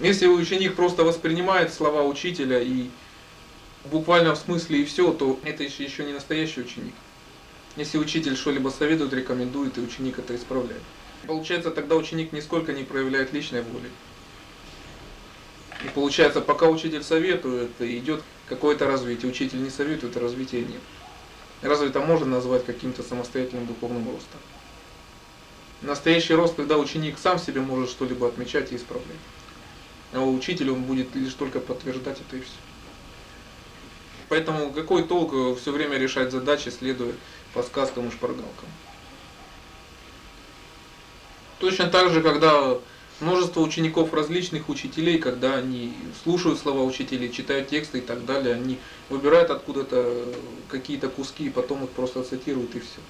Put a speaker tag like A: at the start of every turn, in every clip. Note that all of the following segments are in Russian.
A: Если ученик просто воспринимает слова учителя и буквально в смысле и все, то это еще, не настоящий ученик. Если учитель что-либо советует, рекомендует, и ученик это исправляет. Получается, тогда ученик нисколько не проявляет личной воли. И получается, пока учитель советует, идет какое-то развитие. Учитель не советует, а развития нет. Разве это можно назвать каким-то самостоятельным духовным ростом? Настоящий рост, когда ученик сам себе может что-либо отмечать и исправлять. А учитель он будет лишь только подтверждать это и все. Поэтому какой толк все время решать задачи, следуя подсказкам и шпаргалкам. Точно так же, когда множество учеников различных учителей, когда они слушают слова учителей, читают тексты и так далее, они выбирают откуда-то какие-то куски и потом их просто цитируют и все.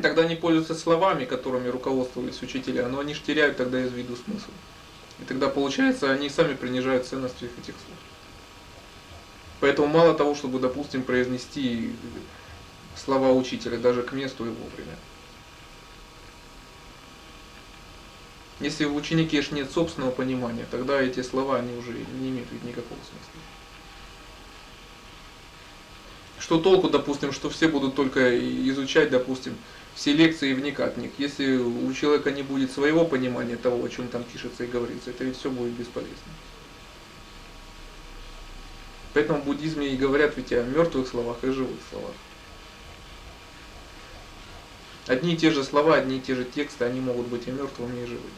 A: Тогда они пользуются словами, которыми руководствовались учителя, но они же теряют тогда из виду смысл. И тогда получается, они сами принижают ценность этих слов. Поэтому мало того, чтобы, допустим, произнести слова учителя даже к месту и вовремя. Если в ученике ж нет собственного понимания, тогда эти слова они уже не имеют никакого смысла. Что толку, допустим, что все будут только изучать, допустим, все лекции и вникать в них. Если у человека не будет своего понимания того, о чем там пишется и говорится, это ведь все будет бесполезно. Поэтому в буддизме и говорят ведь о мертвых словах и живых словах. Одни и те же слова, одни и те же тексты, они могут быть и мертвыми, и живыми.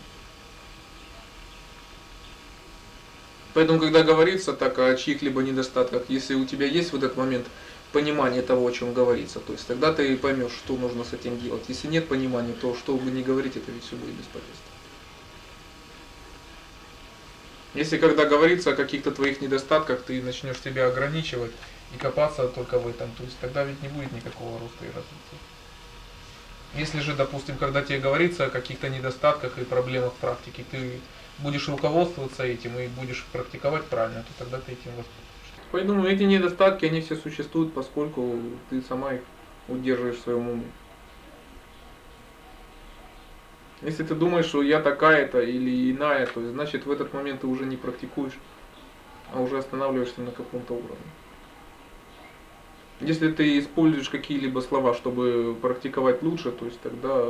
A: Поэтому, когда говорится так о чьих-либо недостатках, если у тебя есть в этот момент понимание того, о чем говорится, то есть тогда ты поймешь, что нужно с этим делать. Если нет понимания, то что бы ни говорить, это ведь все будет бесполезно. Если когда говорится о каких-то твоих недостатках, ты начнешь себя ограничивать и копаться только в этом, то есть тогда ведь не будет никакого роста и развития. Если же, допустим, когда тебе говорится о каких-то недостатках и проблемах практики, ты будешь руководствоваться этим и будешь практиковать правильно, то тогда ты этим воспользуешься. Поэтому эти недостатки, они все существуют, поскольку ты сама их удерживаешь в своем уме. Если ты думаешь, что я такая-то или иная, то значит в этот момент ты уже не практикуешь, а уже останавливаешься на каком-то уровне. Если ты используешь какие-либо слова, чтобы практиковать лучше, то есть тогда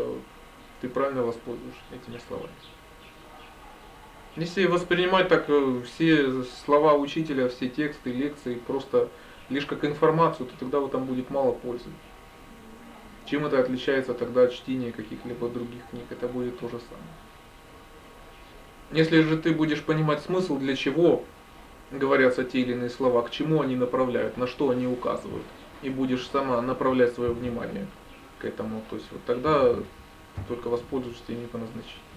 A: ты правильно воспользуешься этими словами. Если воспринимать так э, все слова учителя, все тексты, лекции просто лишь как информацию, то тогда в этом будет мало пользы. Чем это отличается тогда от чтения каких-либо других книг? Это будет то же самое. Если же ты будешь понимать смысл, для чего говорятся те или иные слова, к чему они направляют, на что они указывают, и будешь сама направлять свое внимание к этому, то есть вот тогда только воспользуешься ими по назначению.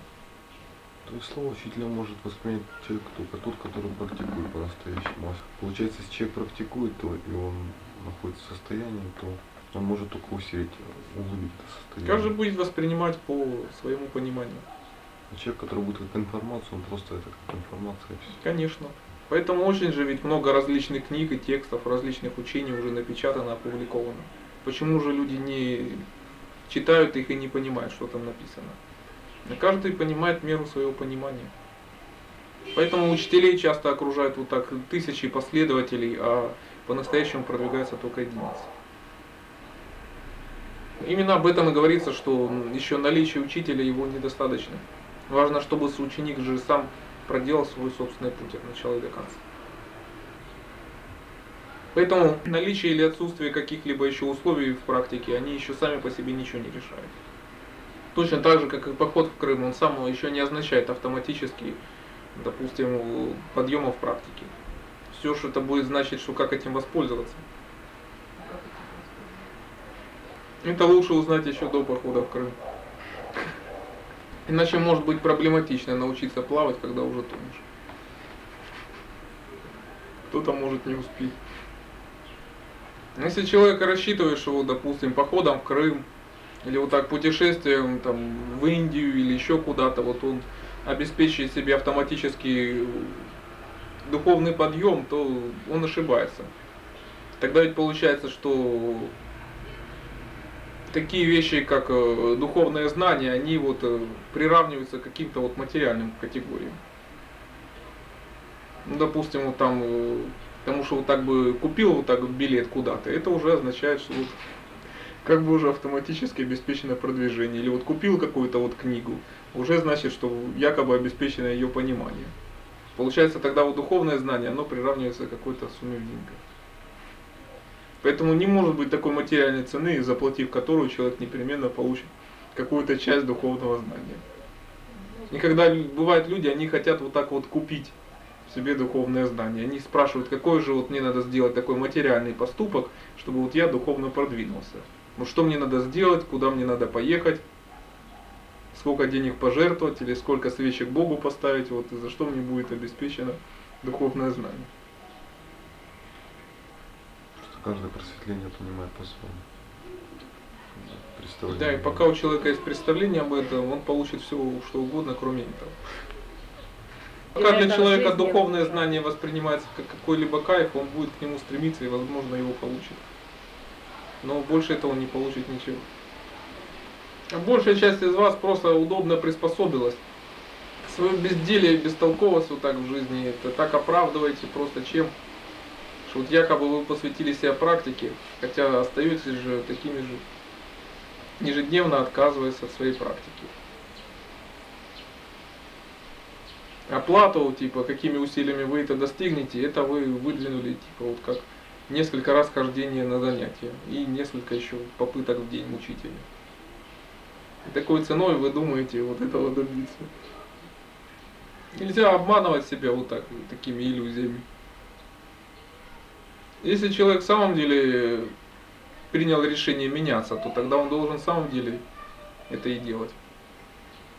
B: То есть слово учителя может воспринять человек только тот, который практикует по-настоящему. А получается, если человек практикует, то и он находится в состоянии, то он может только усилить, улучшить это состояние.
A: Каждый будет воспринимать по своему пониманию.
B: А человек, который будет как информацию, он просто это как информация.
A: Конечно. Поэтому очень же ведь много различных книг и текстов, различных учений уже напечатано, опубликовано. Почему же люди не читают их и не понимают, что там написано? Каждый понимает меру своего понимания. Поэтому учителей часто окружают вот так тысячи последователей, а по-настоящему продвигается только единицы. Именно об этом и говорится, что еще наличие учителя его недостаточно. Важно, чтобы ученик же сам проделал свой собственный путь от начала и до конца. Поэтому наличие или отсутствие каких-либо еще условий в практике, они еще сами по себе ничего не решают. Точно так же, как и поход в Крым, он сам еще не означает автоматически, допустим, подъема в практике. Все, что это будет значить, что как этим воспользоваться. Это лучше узнать еще до похода в Крым. Иначе может быть проблематично научиться плавать, когда уже тонешь. Кто-то может не успеть. Если человек рассчитывает, что, допустим, походом в Крым, или вот так путешествием там, в Индию или еще куда-то, вот он обеспечивает себе автоматический духовный подъем, то он ошибается. Тогда ведь получается, что такие вещи, как э, духовное знание, они вот э, приравниваются к каким-то вот материальным категориям. Ну, допустим, вот там, э, потому что вот так бы купил вот так билет куда-то, это уже означает, что вот как бы уже автоматически обеспечено продвижение. Или вот купил какую-то вот книгу, уже значит, что якобы обеспечено ее понимание. Получается тогда вот духовное знание, оно приравнивается к какой-то сумме в деньгах. Поэтому не может быть такой материальной цены, заплатив которую человек непременно получит какую-то часть духовного знания. И когда бывают люди, они хотят вот так вот купить себе духовное знание. Они спрашивают, какой же вот мне надо сделать такой материальный поступок, чтобы вот я духовно продвинулся. Ну что мне надо сделать, куда мне надо поехать, сколько денег пожертвовать или сколько свечек Богу поставить, вот и за что мне будет обеспечено духовное знание.
B: Что каждое просветление понимает по-своему. Представление.
A: Да, и пока у человека есть представление об этом, он получит все, что угодно, кроме этого. Пока
C: для
A: человека духовное знание воспринимается как какой-либо кайф, он будет к нему стремиться и, возможно, его получит. Но больше этого не получит ничего. А большая часть из вас просто удобно приспособилась. Свое безделие, бестолковость вот так в жизни, это так оправдываете просто чем? Что вот якобы вы посвятили себя практике, хотя остаетесь же такими же, ежедневно отказываясь от своей практики. Оплату, типа, какими усилиями вы это достигнете, это вы выдвинули, типа, вот как несколько раз хождения на занятия и несколько еще попыток в день мучителя. И такой ценой вы думаете вот этого добиться. Нельзя обманывать себя вот так, вот такими иллюзиями. Если человек в самом деле принял решение меняться, то тогда он должен в самом деле это и делать.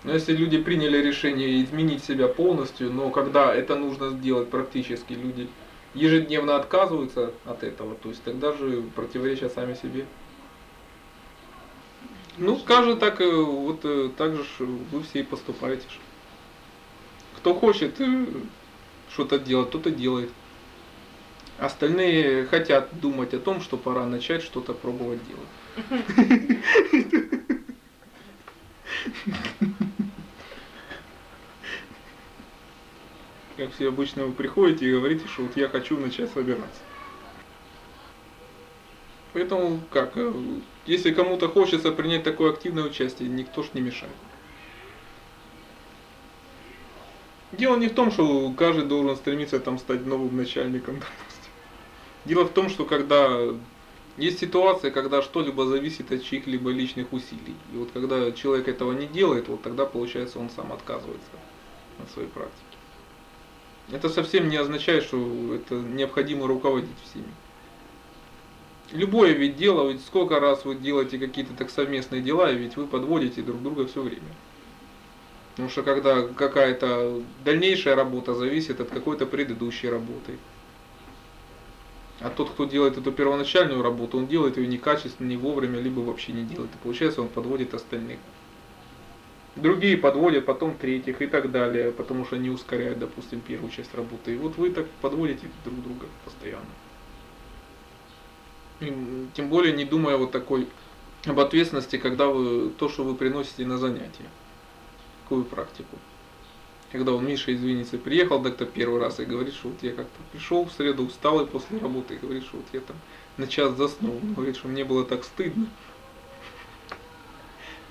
A: Но если люди приняли решение изменить себя полностью, но когда это нужно сделать практически, люди ежедневно отказываются от этого, то есть тогда же противоречат сами себе. Ну, скажет так, э, вот э, так же вы все и поступаете. ж. Кто хочет э, что-то делать, тот и делает. Остальные хотят думать о том, что пора начать что-то пробовать делать. Как все обычно вы приходите и говорите, что вот я хочу начать собираться. Поэтому как, э, если кому-то хочется принять такое активное участие, никто ж не мешает. Дело не в том, что каждый должен стремиться там стать новым начальником, допустим. Дело в том, что когда есть ситуация, когда что-либо зависит от чьих-либо личных усилий. И вот когда человек этого не делает, вот тогда получается он сам отказывается от своей практики. Это совсем не означает, что это необходимо руководить всеми. Любое ведь дело, ведь сколько раз вы делаете какие-то так совместные дела, и ведь вы подводите друг друга все время. Потому что когда какая-то дальнейшая работа зависит от какой-то предыдущей работы. А тот, кто делает эту первоначальную работу, он делает ее некачественно, не вовремя, либо вообще не делает. И получается, он подводит остальных. Другие подводят потом третьих и так далее, потому что они ускоряют, допустим, первую часть работы. И вот вы так подводите друг друга постоянно. И, тем более не думая вот такой об ответственности, когда вы то, что вы приносите на занятия, какую практику. Когда он, Миша, извинится, приехал доктор первый раз и говорит, что вот я как-то пришел в среду усталый после работы, и говорит, что вот я там на час заснул. Он говорит, что мне было так стыдно.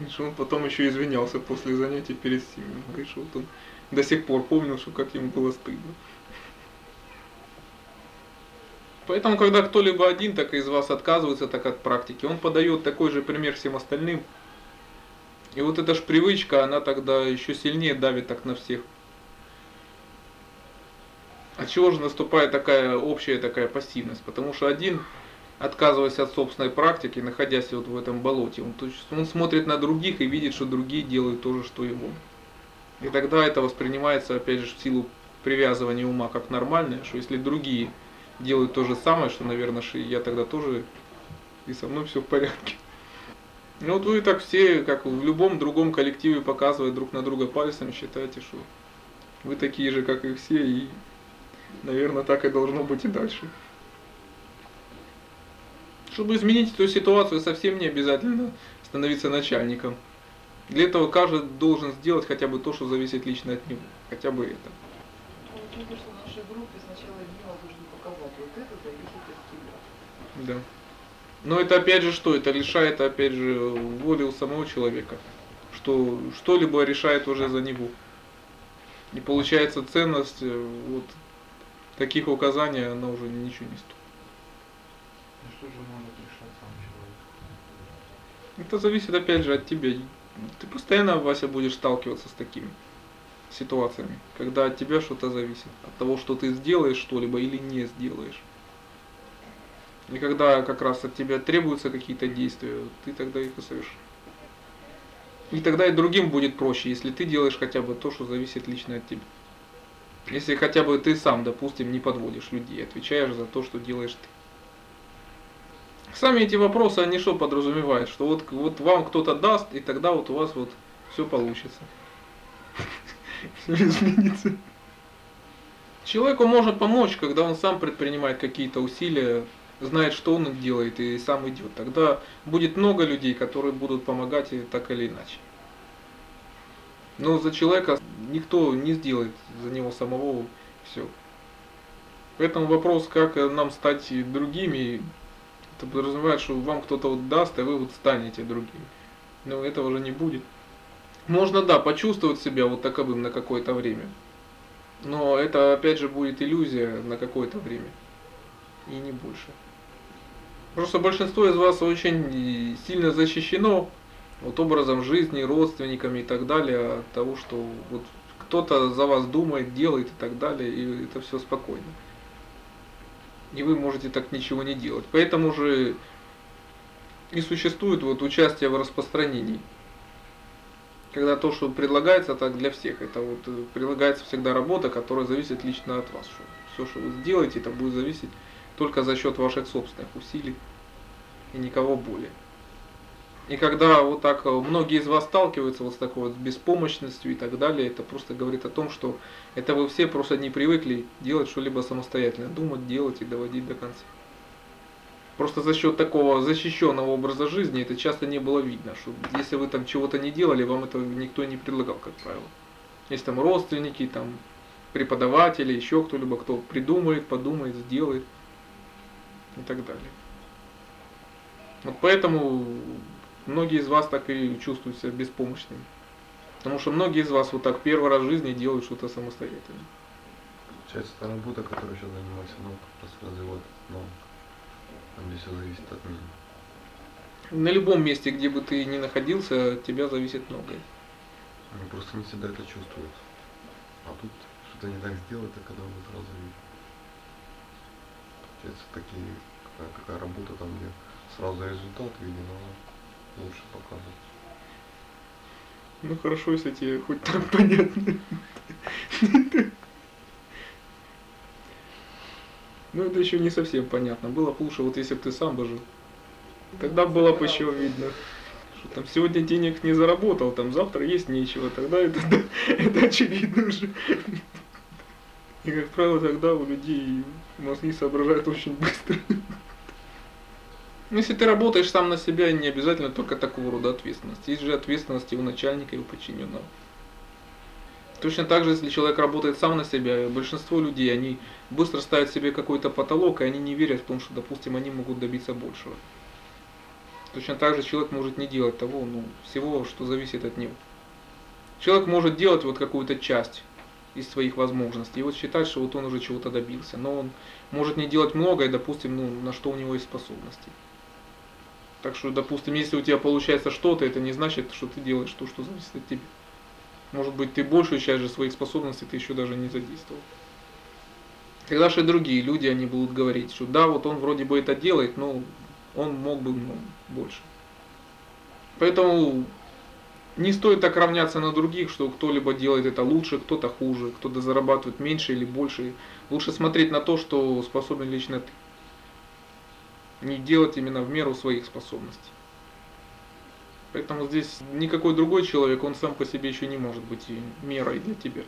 A: Что он потом еще извинялся после занятий перед всеми. Говорит, что вот он до сих пор помнил, что как ему было стыдно. Поэтому, когда кто-либо один так из вас отказывается так от практики, он подает такой же пример всем остальным. И вот эта ж привычка, она тогда еще сильнее давит так на всех. От чего же наступает такая общая такая пассивность? Потому что один, отказываясь от собственной практики, находясь вот в этом болоте, он, то есть он смотрит на других и видит, что другие делают то же, что он. И тогда это воспринимается, опять же, в силу привязывания ума как нормальное, что если другие делают то же самое, что, наверное, я тогда тоже, и со мной все в порядке. Ну вот вы так все, как в любом другом коллективе, показывая друг на друга пальцем, считаете, что вы такие же, как и все, и, наверное, так и должно быть и дальше. Чтобы изменить эту ситуацию, совсем не обязательно становиться начальником. Для этого каждый должен сделать хотя бы то, что зависит лично от него. Хотя бы это. Да. Но это опять же что? Это лишает опять же воли у самого человека. Что что-либо решает уже за него. И получается ценность э, вот таких указаний, она уже ничего не стоит.
D: Ну что же может решать сам человек?
A: Это зависит опять же от тебя. Ты постоянно, Вася, будешь сталкиваться с такими ситуациями, когда от тебя что-то зависит, от того, что ты сделаешь что-либо или не сделаешь. И когда как раз от тебя требуются какие-то действия, ты тогда их и совершишь. И тогда и другим будет проще, если ты делаешь хотя бы то, что зависит лично от тебя. Если хотя бы ты сам, допустим, не подводишь людей, отвечаешь за то, что делаешь ты. Сами эти вопросы, они что подразумевают? Что вот, вот вам кто-то даст, и тогда вот у вас вот все получится. Все изменится. Человеку можно помочь, когда он сам предпринимает какие-то усилия, знает, что он делает и сам идет. Тогда будет много людей, которые будут помогать и так или иначе. Но за человека никто не сделает за него самого все. Поэтому вопрос, как нам стать другими, это подразумевает, что вам кто-то вот даст, и вы вот станете другими. Но этого же не будет. Можно, да, почувствовать себя вот таковым на какое-то время. Но это опять же будет иллюзия на какое-то время. И не больше. Просто большинство из вас очень сильно защищено вот образом жизни, родственниками и так далее, от того, что вот кто-то за вас думает, делает и так далее, и это все спокойно. И вы можете так ничего не делать. Поэтому же и существует вот участие в распространении. Когда то, что предлагается так для всех, это вот э, предлагается всегда работа, которая зависит лично от вас. Все, что вы сделаете, это будет зависеть только за счет ваших собственных усилий и никого более. И когда вот так э, многие из вас сталкиваются вот с такой вот беспомощностью и так далее, это просто говорит о том, что это вы все просто не привыкли делать что-либо самостоятельно, думать, делать и доводить до конца. Просто за счет такого защищенного образа жизни это часто не было видно, что если вы там чего-то не делали, вам этого никто не предлагал, как правило. Есть там родственники, там преподаватели, еще кто-либо, кто придумает, подумает, сделает и так далее. Вот поэтому многие из вас так и чувствуют себя беспомощными. Потому что многие из вас вот так первый раз в жизни делают что-то самостоятельно.
B: Получается, та работа, которой сейчас занимаюсь, ну, как раз развивает науку. Там все зависит от меня.
A: На любом месте, где бы ты ни находился, от тебя зависит многое.
B: Они просто не всегда это чувствуют. А тут что-то не так сделать, а когда вы сразу видите. Получается, такие, какая, какая работа там, где сразу результат виден, она лучше показывает.
A: Ну хорошо, если тебе хоть так понятно. Ну это еще не совсем понятно. Было бы лучше, вот если бы ты сам бы жил. Тогда было бы еще видно. Что там сегодня денег не заработал, там завтра есть нечего, тогда это, это очевидно уже. И как правило, тогда у людей мозги соображают очень быстро. Ну, Если ты работаешь сам на себя, не обязательно только такого рода ответственность. Есть же ответственность и у начальника, и у подчиненного. Точно так же, если человек работает сам на себя, большинство людей, они быстро ставят себе какой-то потолок, и они не верят в том, что, допустим, они могут добиться большего. Точно так же человек может не делать того, ну, всего, что зависит от него. Человек может делать вот какую-то часть из своих возможностей, и вот считать, что вот он уже чего-то добился, но он может не делать многое, допустим, ну, на что у него есть способности. Так что, допустим, если у тебя получается что-то, это не значит, что ты делаешь то, что зависит от тебя. Может быть, ты большую часть же своих способностей ты еще даже не задействовал. Тогда же другие люди, они будут говорить, что да, вот он вроде бы это делает, но он мог бы ну, больше. Поэтому не стоит так равняться на других, что кто-либо делает это лучше, кто-то хуже, кто-то зарабатывает меньше или больше. Лучше смотреть на то, что способен лично ты. Не делать именно в меру своих способностей. Поэтому здесь никакой другой человек, он сам по себе еще не может быть и мерой для тебя.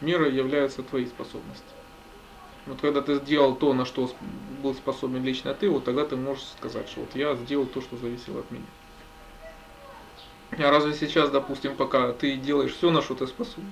A: Мерой являются твои способности. Вот когда ты сделал то, на что был способен лично ты, вот тогда ты можешь сказать, что вот я сделал то, что зависело от меня. А разве сейчас, допустим, пока ты делаешь все, на что ты способен,